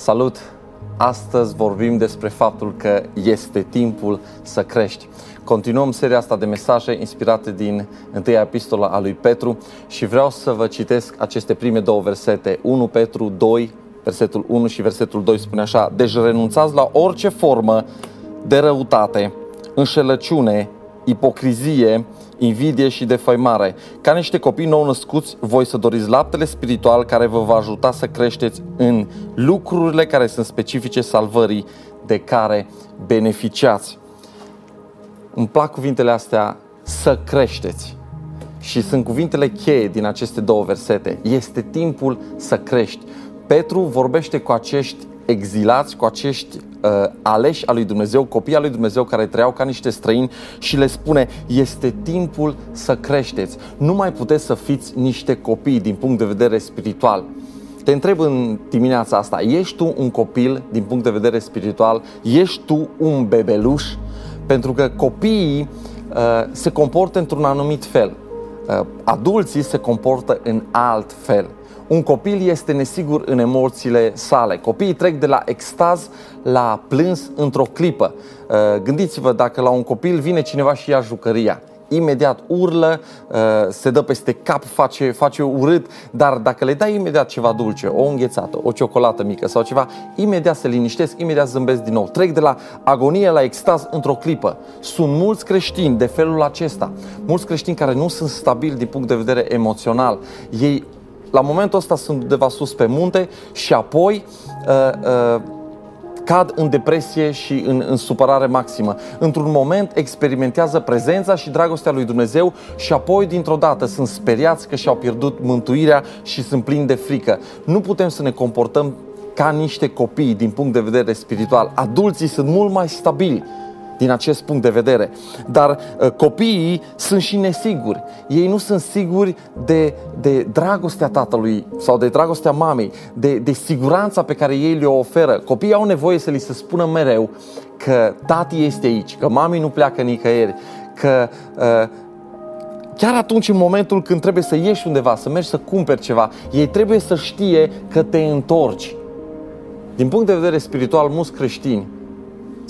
Salut! Astăzi vorbim despre faptul că este timpul să crești. Continuăm seria asta de mesaje inspirate din întâia epistola a lui Petru și vreau să vă citesc aceste prime două versete. 1 Petru 2, versetul 1 și versetul 2 spune așa Deci renunțați la orice formă de răutate, înșelăciune, ipocrizie, invidie și defăimare. Ca niște copii nou născuți, voi să doriți laptele spiritual care vă va ajuta să creșteți în lucrurile care sunt specifice salvării de care beneficiați. Îmi plac cuvintele astea, să creșteți. Și sunt cuvintele cheie din aceste două versete. Este timpul să crești. Petru vorbește cu acești exilați, cu acești uh, aleși al lui Dumnezeu, copii al lui Dumnezeu care trăiau ca niște străini și le spune, este timpul să creșteți. Nu mai puteți să fiți niște copii din punct de vedere spiritual. Te întreb în dimineața asta, ești tu un copil din punct de vedere spiritual? Ești tu un bebeluș? Pentru că copiii uh, se comportă într-un anumit fel. Uh, adulții se comportă în alt fel un copil este nesigur în emoțiile sale. Copiii trec de la extaz la plâns într-o clipă. Uh, gândiți-vă dacă la un copil vine cineva și ia jucăria imediat urlă, uh, se dă peste cap, face, face urât, dar dacă le dai imediat ceva dulce, o înghețată, o ciocolată mică sau ceva, imediat se liniștesc, imediat zâmbesc din nou. Trec de la agonie la extaz într-o clipă. Sunt mulți creștini de felul acesta, mulți creștini care nu sunt stabili din punct de vedere emoțional. Ei la momentul ăsta sunt undeva sus pe munte și apoi uh, uh, cad în depresie și în, în supărare maximă. Într-un moment experimentează prezența și dragostea lui Dumnezeu și apoi dintr-o dată sunt speriați că și-au pierdut mântuirea și sunt plini de frică. Nu putem să ne comportăm ca niște copii din punct de vedere spiritual. Adulții sunt mult mai stabili din acest punct de vedere. Dar uh, copiii sunt și nesiguri. Ei nu sunt siguri de, de dragostea tatălui sau de dragostea mamei, de, de siguranța pe care ei le-o oferă. Copiii au nevoie să li se spună mereu că tati este aici, că mami nu pleacă nicăieri, că uh, chiar atunci în momentul când trebuie să ieși undeva, să mergi să cumperi ceva, ei trebuie să știe că te întorci. Din punct de vedere spiritual, mulți creștini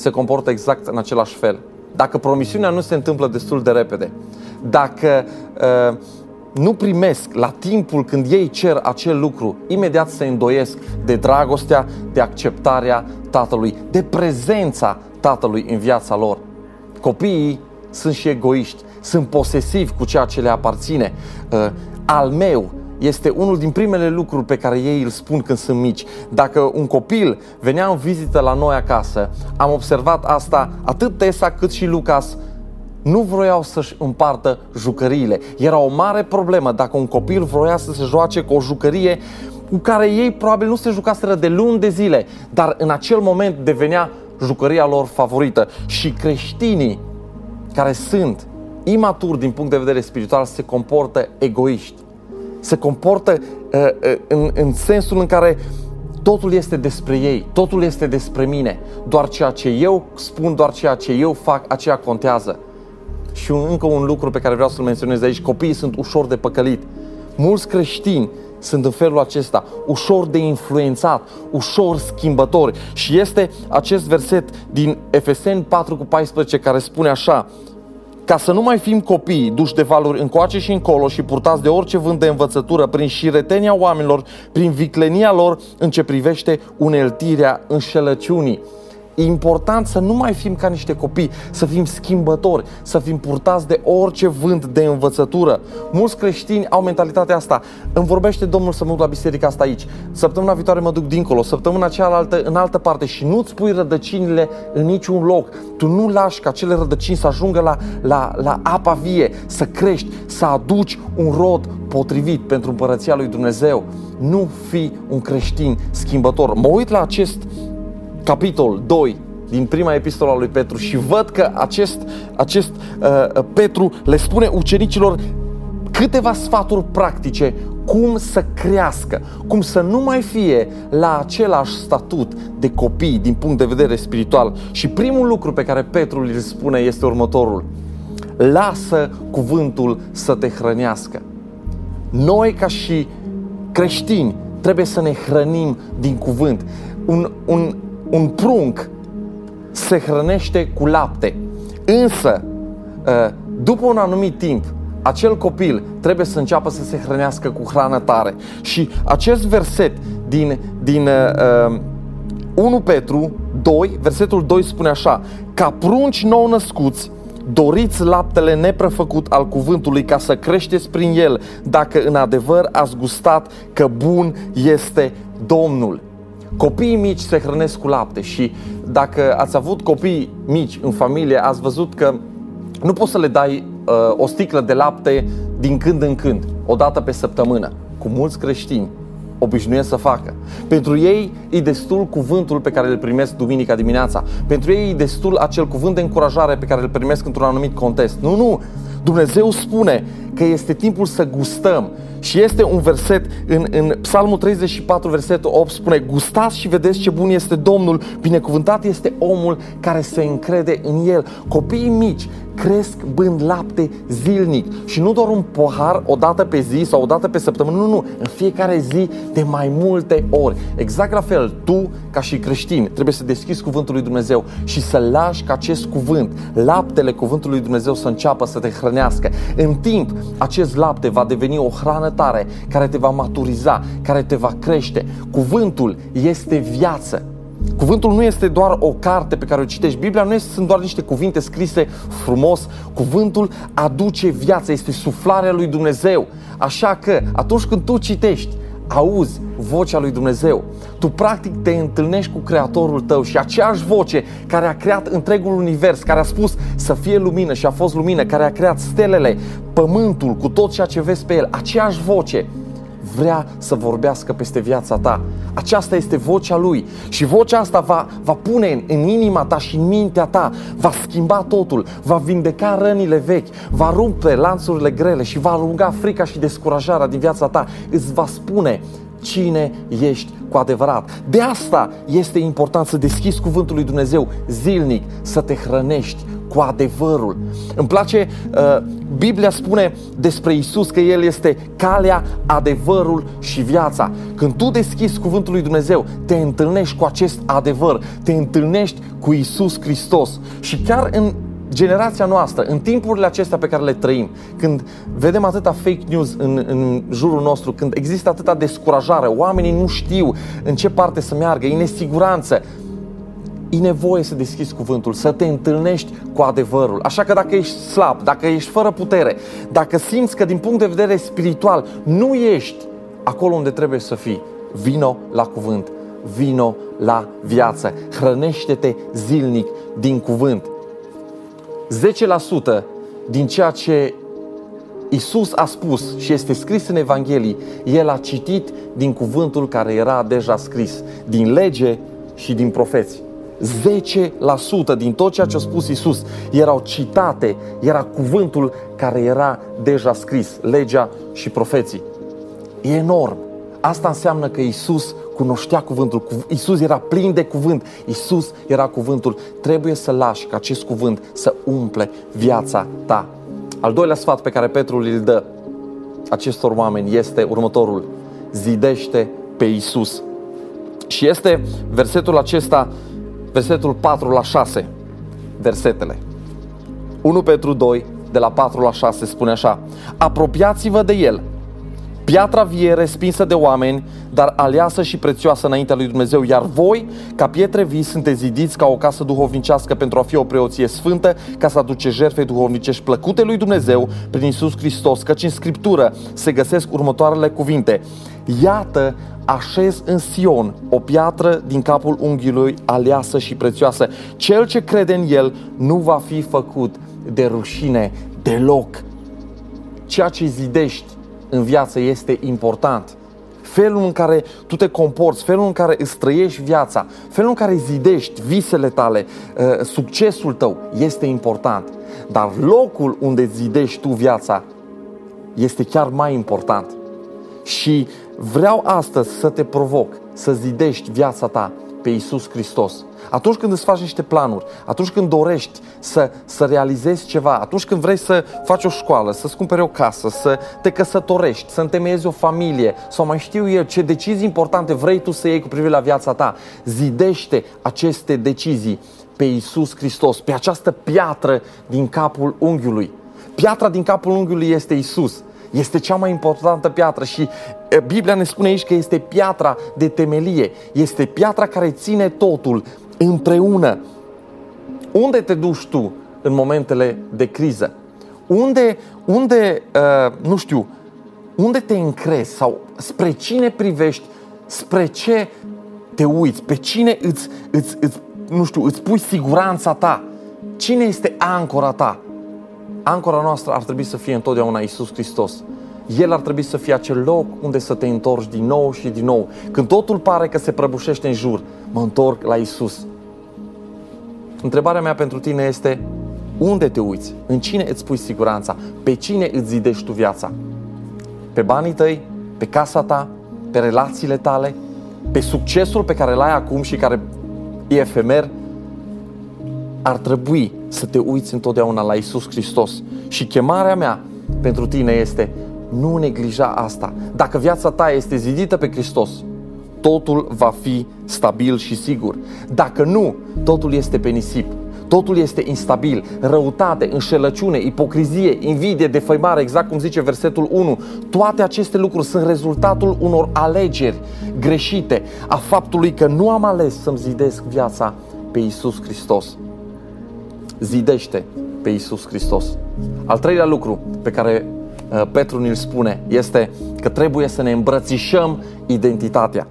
se comportă exact în același fel. Dacă promisiunea nu se întâmplă destul de repede, dacă uh, nu primesc la timpul când ei cer acel lucru, imediat se îndoiesc de dragostea, de acceptarea Tatălui, de prezența Tatălui în viața lor. Copiii sunt și egoiști, sunt posesivi cu ceea ce le aparține. Uh, al meu, este unul din primele lucruri pe care ei îl spun când sunt mici. Dacă un copil venea în vizită la noi acasă, am observat asta atât Tesa cât și Lucas nu vroiau să-și împartă jucăriile. Era o mare problemă dacă un copil vroia să se joace cu o jucărie cu care ei probabil nu se jucaseră de luni de zile, dar în acel moment devenea jucăria lor favorită. Și creștinii care sunt imaturi din punct de vedere spiritual se comportă egoiști se comportă uh, uh, în, în sensul în care totul este despre ei, totul este despre mine. Doar ceea ce eu spun, doar ceea ce eu fac, aceea contează. Și încă un lucru pe care vreau să-l menționez aici, copiii sunt ușor de păcălit. Mulți creștini sunt în felul acesta, ușor de influențat, ușor schimbători. Și este acest verset din Efeseni 4 cu 14 care spune așa, ca să nu mai fim copii duși de valuri încoace și încolo și purtați de orice vânt de învățătură prin șiretenia oamenilor, prin viclenia lor în ce privește uneltirea înșelăciunii. E important să nu mai fim ca niște copii, să fim schimbători, să fim purtați de orice vânt de învățătură. Mulți creștini au mentalitatea asta. Îmi vorbește Domnul să mă duc la biserica asta aici. Săptămâna viitoare mă duc dincolo, săptămâna cealaltă în altă parte și nu-ți pui rădăcinile în niciun loc. Tu nu lași ca acele rădăcini să ajungă la, la, la apa vie, să crești, să aduci un rod potrivit pentru împărăția lui Dumnezeu. Nu fi un creștin schimbător. Mă uit la acest capitol 2 din prima epistola lui Petru și văd că acest, acest uh, Petru le spune ucenicilor câteva sfaturi practice cum să crească, cum să nu mai fie la același statut de copii din punct de vedere spiritual. Și primul lucru pe care Petru îl spune este următorul. Lasă cuvântul să te hrănească. Noi ca și creștini trebuie să ne hrănim din cuvânt un, un, un prunc se hrănește cu lapte. Însă, ă, după un anumit timp, acel copil trebuie să înceapă să se hrănească cu hrană tare. Și acest verset din, din uh, 1 Petru 2, versetul 2 spune așa, ca prunci nou născuți, doriți laptele neprefăcut al cuvântului ca să creșteți prin el, dacă în adevăr ați gustat că bun este Domnul. Copiii mici se hrănesc cu lapte și dacă ați avut copii mici în familie, ați văzut că nu poți să le dai uh, o sticlă de lapte din când în când, o dată pe săptămână. Cu mulți creștini obișnuiesc să facă. Pentru ei e destul cuvântul pe care îl primesc duminica dimineața. Pentru ei e destul acel cuvânt de încurajare pe care îl primesc într-un anumit context. Nu, nu! Dumnezeu spune că este timpul să gustăm. Și este un verset în, în Psalmul 34, versetul 8, spune Gustați și vedeți ce bun este Domnul, binecuvântat este omul care se încrede în El. Copiii mici cresc bând lapte zilnic și nu doar un pohar o dată pe zi sau o dată pe săptămână, nu, nu, în fiecare zi de mai multe ori. Exact la fel, tu, ca și creștin, trebuie să deschizi cuvântul lui Dumnezeu și să lași ca acest cuvânt, laptele cuvântului lui Dumnezeu să înceapă să te hrănească. În timp, acest lapte va deveni o hrană tare care te va maturiza, care te va crește. Cuvântul este viață. Cuvântul nu este doar o carte pe care o citești. Biblia nu este, sunt doar niște cuvinte scrise frumos. Cuvântul aduce viață, este suflarea lui Dumnezeu. Așa că atunci când tu citești, auzi vocea lui Dumnezeu. Tu practic te întâlnești cu Creatorul tău și aceeași voce care a creat întregul univers, care a spus să fie lumină și a fost lumină, care a creat stelele, pământul cu tot ceea ce vezi pe el, aceeași voce vrea să vorbească peste viața ta. Aceasta este vocea Lui și vocea asta va, va pune în, în inima ta și în mintea ta, va schimba totul, va vindeca rănile vechi, va rupe lanțurile grele și va alunga frica și descurajarea din viața ta. Îți va spune cine ești cu adevărat. De asta este important să deschizi cuvântul lui Dumnezeu zilnic, să te hrănești cu adevărul. Îmi place, uh, Biblia spune despre Isus că El este calea, adevărul și viața. Când tu deschizi cuvântul lui Dumnezeu, te întâlnești cu acest adevăr, te întâlnești cu Isus Hristos. Și chiar în generația noastră, în timpurile acestea pe care le trăim, când vedem atâta fake news în, în jurul nostru, când există atâta descurajare, oamenii nu știu în ce parte să meargă, e nesiguranță, e nevoie să deschizi cuvântul, să te întâlnești cu adevărul. Așa că dacă ești slab, dacă ești fără putere, dacă simți că din punct de vedere spiritual nu ești acolo unde trebuie să fii, vino la cuvânt, vino la viață, hrănește-te zilnic din cuvânt. 10% din ceea ce Isus a spus și este scris în Evanghelii, el a citit din cuvântul care era deja scris, din lege și din profeți. 10% din tot ceea ce a spus Isus erau citate, era cuvântul care era deja scris, legea și profeții. E enorm. Asta înseamnă că Isus cunoștea cuvântul, Isus era plin de cuvânt, Isus era cuvântul. Trebuie să lași ca acest cuvânt să umple viața ta. Al doilea sfat pe care Petru îl dă acestor oameni este următorul. Zidește pe Isus. Și este versetul acesta versetul 4 la 6, versetele. 1 Petru 2, de la 4 la 6, spune așa, Apropiați-vă de el, piatra vie respinsă de oameni, dar aleasă și prețioasă înaintea lui Dumnezeu, iar voi, ca pietre vii, sunteți zidiți ca o casă duhovnicească pentru a fi o preoție sfântă, ca să aduce jertfe duhovnicești plăcute lui Dumnezeu prin Isus Hristos, căci în Scriptură se găsesc următoarele cuvinte. Iată, așez în Sion o piatră din capul unghiului aleasă și prețioasă. Cel ce crede în el nu va fi făcut de rușine deloc. Ceea ce zidești în viață este important. Felul în care tu te comporți, felul în care îți trăiești viața, felul în care zidești visele tale, uh, succesul tău este important. Dar locul unde zidești tu viața este chiar mai important. Și vreau astăzi să te provoc să zidești viața ta pe Isus Hristos. Atunci când îți faci niște planuri, atunci când dorești să, să realizezi ceva, atunci când vrei să faci o școală, să-ți cumperi o casă, să te căsătorești, să întemeiezi o familie sau mai știu eu ce decizii importante vrei tu să iei cu privire la viața ta, zidește aceste decizii pe Isus Hristos, pe această piatră din capul unghiului. Piatra din capul unghiului este Isus. Este cea mai importantă piatră și Biblia ne spune aici că este piatra de temelie. Este piatra care ține totul împreună. Unde te duci tu în momentele de criză? Unde, unde uh, nu știu, unde te încrezi sau spre cine privești, spre ce te uiți, pe cine îți, îți, îți nu știu, îți pui siguranța ta? Cine este ancora ta? Ancora noastră ar trebui să fie întotdeauna Isus Hristos. El ar trebui să fie acel loc unde să te întorci din nou și din nou. Când totul pare că se prăbușește în jur, mă întorc la Isus. Întrebarea mea pentru tine este, unde te uiți? În cine îți pui siguranța? Pe cine îți zidești tu viața? Pe banii tăi? Pe casa ta? Pe relațiile tale? Pe succesul pe care l-ai acum și care e efemer? Ar trebui să te uiți întotdeauna la Isus Hristos. Și chemarea mea pentru tine este nu neglija asta. Dacă viața ta este zidită pe Hristos, totul va fi stabil și sigur. Dacă nu, totul este pe nisip. Totul este instabil, răutate, înșelăciune, ipocrizie, invidie, defăimare, exact cum zice versetul 1. Toate aceste lucruri sunt rezultatul unor alegeri greșite, a faptului că nu am ales să-mi zidesc viața pe Isus Hristos. Zidește pe Isus Hristos. Al treilea lucru pe care uh, Petru ne-l spune este că trebuie să ne îmbrățișăm identitatea.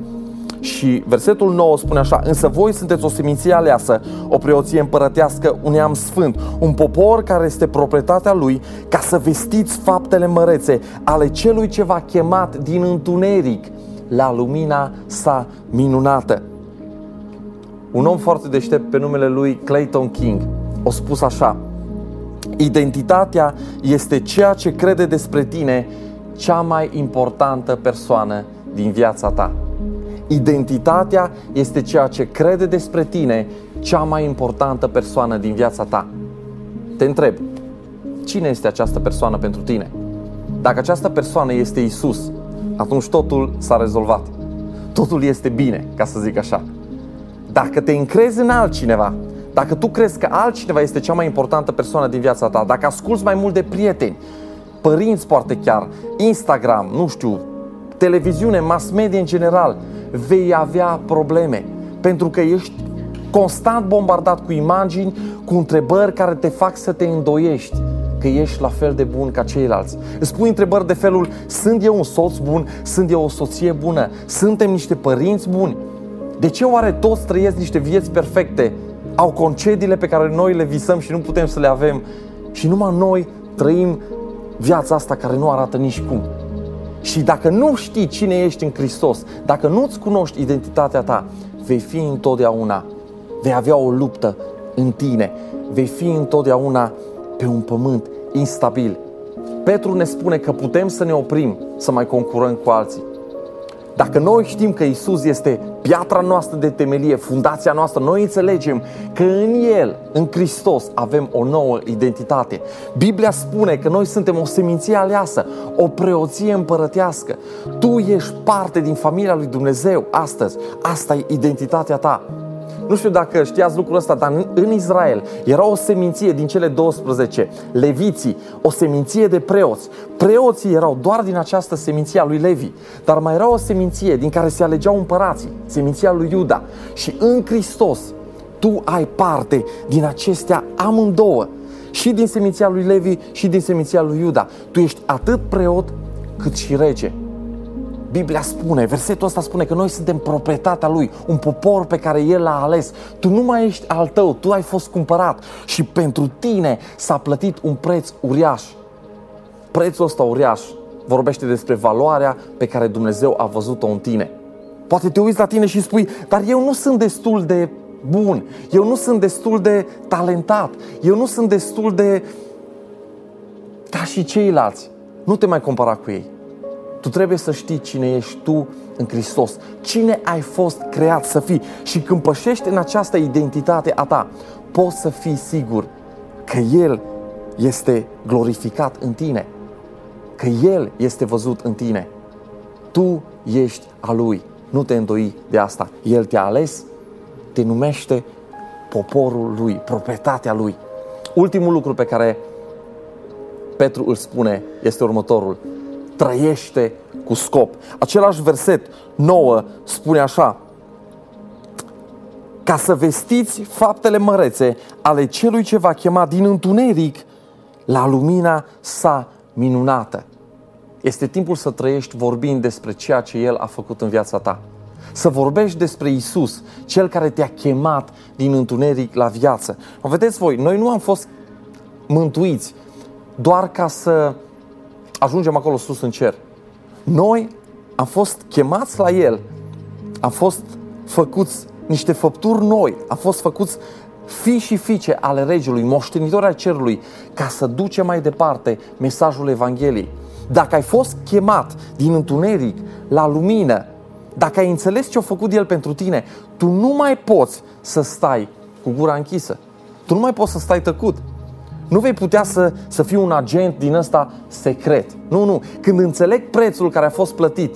Și versetul 9 spune așa, însă voi sunteți o seminție aleasă, o preoție împărătească, un neam sfânt, un popor care este proprietatea lui, ca să vestiți faptele mărețe ale celui ce v-a chemat din întuneric la lumina sa minunată. Un om foarte deștept pe numele lui Clayton King a spus așa, identitatea este ceea ce crede despre tine cea mai importantă persoană din viața ta. Identitatea este ceea ce crede despre tine cea mai importantă persoană din viața ta. Te întreb, cine este această persoană pentru tine? Dacă această persoană este Isus, atunci totul s-a rezolvat. Totul este bine, ca să zic așa. Dacă te încrezi în altcineva, dacă tu crezi că altcineva este cea mai importantă persoană din viața ta, dacă asculți mai mult de prieteni, părinți poate chiar, Instagram, nu știu, televiziune, mass media în general, vei avea probleme. Pentru că ești constant bombardat cu imagini, cu întrebări care te fac să te îndoiești că ești la fel de bun ca ceilalți. Îți pui întrebări de felul, sunt eu un soț bun? Sunt eu o soție bună? Suntem niște părinți buni? De ce oare toți trăiesc niște vieți perfecte? Au concediile pe care noi le visăm și nu putem să le avem și numai noi trăim viața asta care nu arată nici cum. Și dacă nu știi cine ești în Hristos, dacă nu-ți cunoști identitatea ta, vei fi întotdeauna, vei avea o luptă în tine, vei fi întotdeauna pe un pământ instabil. Petru ne spune că putem să ne oprim să mai concurăm cu alții. Dacă noi știm că Isus este piatra noastră de temelie, fundația noastră, noi înțelegem că în El, în Hristos, avem o nouă identitate. Biblia spune că noi suntem o seminție aleasă, o preoție împărătească. Tu ești parte din familia lui Dumnezeu astăzi. Asta e identitatea ta. Nu știu dacă știați lucrul ăsta, dar în Israel era o seminție din cele 12, leviții, o seminție de preoți. Preoții erau doar din această seminție a lui Levi, dar mai era o seminție din care se alegeau împărații, seminția lui Iuda. Și în Hristos tu ai parte din acestea amândouă, și din seminția lui Levi și din seminția lui Iuda. Tu ești atât preot cât și rege. Biblia spune, versetul ăsta spune că noi suntem proprietatea Lui, un popor pe care El l-a ales. Tu nu mai ești al tău, tu ai fost cumpărat și pentru tine s-a plătit un preț uriaș. Prețul ăsta uriaș vorbește despre valoarea pe care Dumnezeu a văzut-o în tine. Poate te uiți la tine și spui, dar eu nu sunt destul de bun, eu nu sunt destul de talentat, eu nu sunt destul de ca și ceilalți. Nu te mai compara cu ei Tu trebuie să știi cine ești tu în Hristos, cine ai fost creat să fii. Și când pășești în această identitate a ta, poți să fii sigur că El este glorificat în tine, că El este văzut în tine. Tu ești a Lui, nu te îndoi de asta. El te-a ales, te numește poporul Lui, proprietatea Lui. Ultimul lucru pe care Petru îl spune este următorul. Trăiește cu scop. Același verset 9 spune așa. Ca să vestiți faptele mărețe ale celui ce va chema din întuneric la lumina sa minunată. Este timpul să trăiești vorbind despre ceea ce El a făcut în viața ta. Să vorbești despre Isus, Cel care te-a chemat din întuneric la viață. O vedeți voi, noi nu am fost mântuiți doar ca să ajungem acolo sus în cer. Noi am fost chemați la El, am fost făcuți niște făpturi noi, am fost făcuți fi și fiice ale regelui, moștenitori al cerului, ca să duce mai departe mesajul Evangheliei. Dacă ai fost chemat din întuneric la lumină, dacă ai înțeles ce a făcut El pentru tine, tu nu mai poți să stai cu gura închisă. Tu nu mai poți să stai tăcut. Nu vei putea să, să fii un agent din ăsta secret. Nu, nu. Când înțeleg prețul care a fost plătit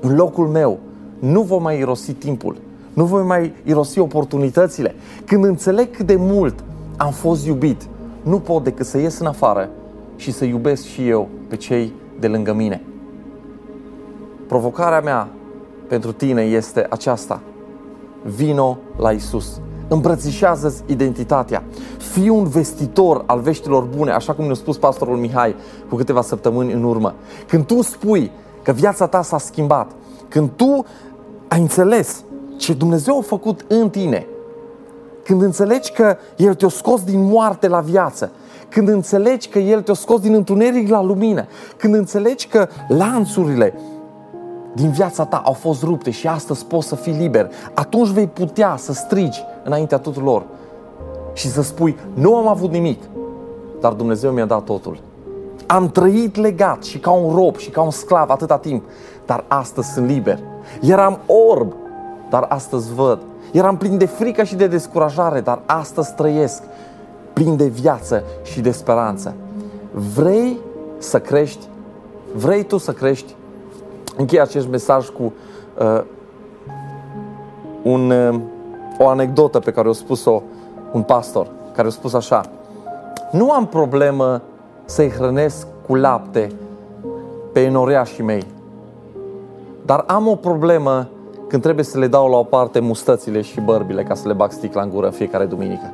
în locul meu, nu vom mai irosi timpul. Nu voi mai irosi oportunitățile. Când înțeleg cât de mult am fost iubit, nu pot decât să ies în afară și să iubesc și eu pe cei de lângă mine. Provocarea mea pentru tine este aceasta. Vino la Isus. Îmbrățișează-ți identitatea. Fii un vestitor al veștilor bune, așa cum ne-a spus pastorul Mihai cu câteva săptămâni în urmă. Când tu spui că viața ta s-a schimbat, când tu ai înțeles ce Dumnezeu a făcut în tine, când înțelegi că El te-a scos din moarte la viață, când înțelegi că El te-a scos din întuneric la lumină, când înțelegi că lanțurile din viața ta au fost rupte și astăzi poți să fii liber, atunci vei putea să strigi înaintea tuturor și să spui, nu am avut nimic, dar Dumnezeu mi-a dat totul. Am trăit legat și ca un rob și ca un sclav atâta timp, dar astăzi sunt liber. Eram orb, dar astăzi văd. Eram plin de frică și de descurajare, dar astăzi trăiesc plin de viață și de speranță. Vrei să crești? Vrei tu să crești? Închei acest mesaj cu uh, un, uh, o anecdotă pe care o spus-o un pastor, care a spus așa. Nu am problemă să-i hrănesc cu lapte pe enoriașii mei, dar am o problemă când trebuie să le dau la o parte mustățile și bărbile ca să le bag sticla în gură fiecare duminică.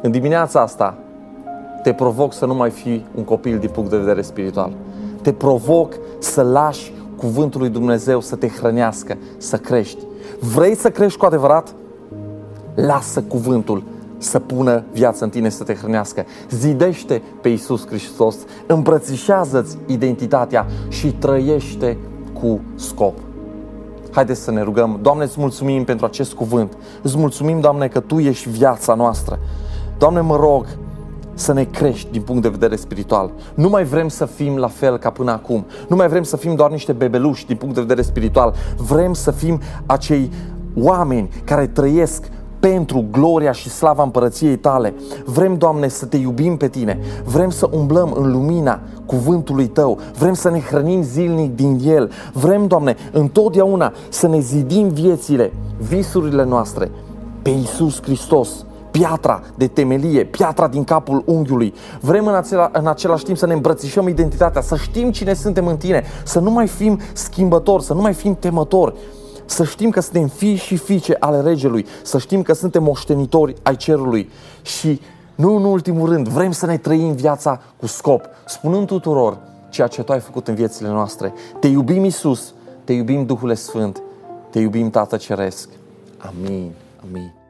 În dimineața asta te provoc să nu mai fii un copil din punct de vedere spiritual. Te provoc să lași cuvântul lui Dumnezeu să te hrănească, să crești. Vrei să crești cu adevărat? Lasă cuvântul să pună viața în tine să te hrănească. Zidește pe Iisus Hristos, îmbrățișează-ți identitatea și trăiește cu scop. Haideți să ne rugăm. Doamne, îți mulțumim pentru acest cuvânt. Îți mulțumim, Doamne, că Tu ești viața noastră. Doamne, mă rog să ne crești din punct de vedere spiritual. Nu mai vrem să fim la fel ca până acum. Nu mai vrem să fim doar niște bebeluși din punct de vedere spiritual. Vrem să fim acei oameni care trăiesc pentru gloria și slava împărăției tale. Vrem, Doamne, să te iubim pe tine. Vrem să umblăm în lumina cuvântului tău. Vrem să ne hrănim zilnic din el. Vrem, Doamne, întotdeauna să ne zidim viețile, visurile noastre pe Iisus Hristos piatra de temelie, piatra din capul unghiului. Vrem în, acela, în același timp să ne îmbrățișăm identitatea, să știm cine suntem în tine, să nu mai fim schimbători, să nu mai fim temători, să știm că suntem fii și fiice ale regelui, să știm că suntem moștenitori ai cerului și nu în ultimul rând, vrem să ne trăim viața cu scop, spunând tuturor ceea ce Tu ai făcut în viețile noastre. Te iubim Isus, te iubim Duhul Sfânt, te iubim Tată Ceresc. Amin. Amin.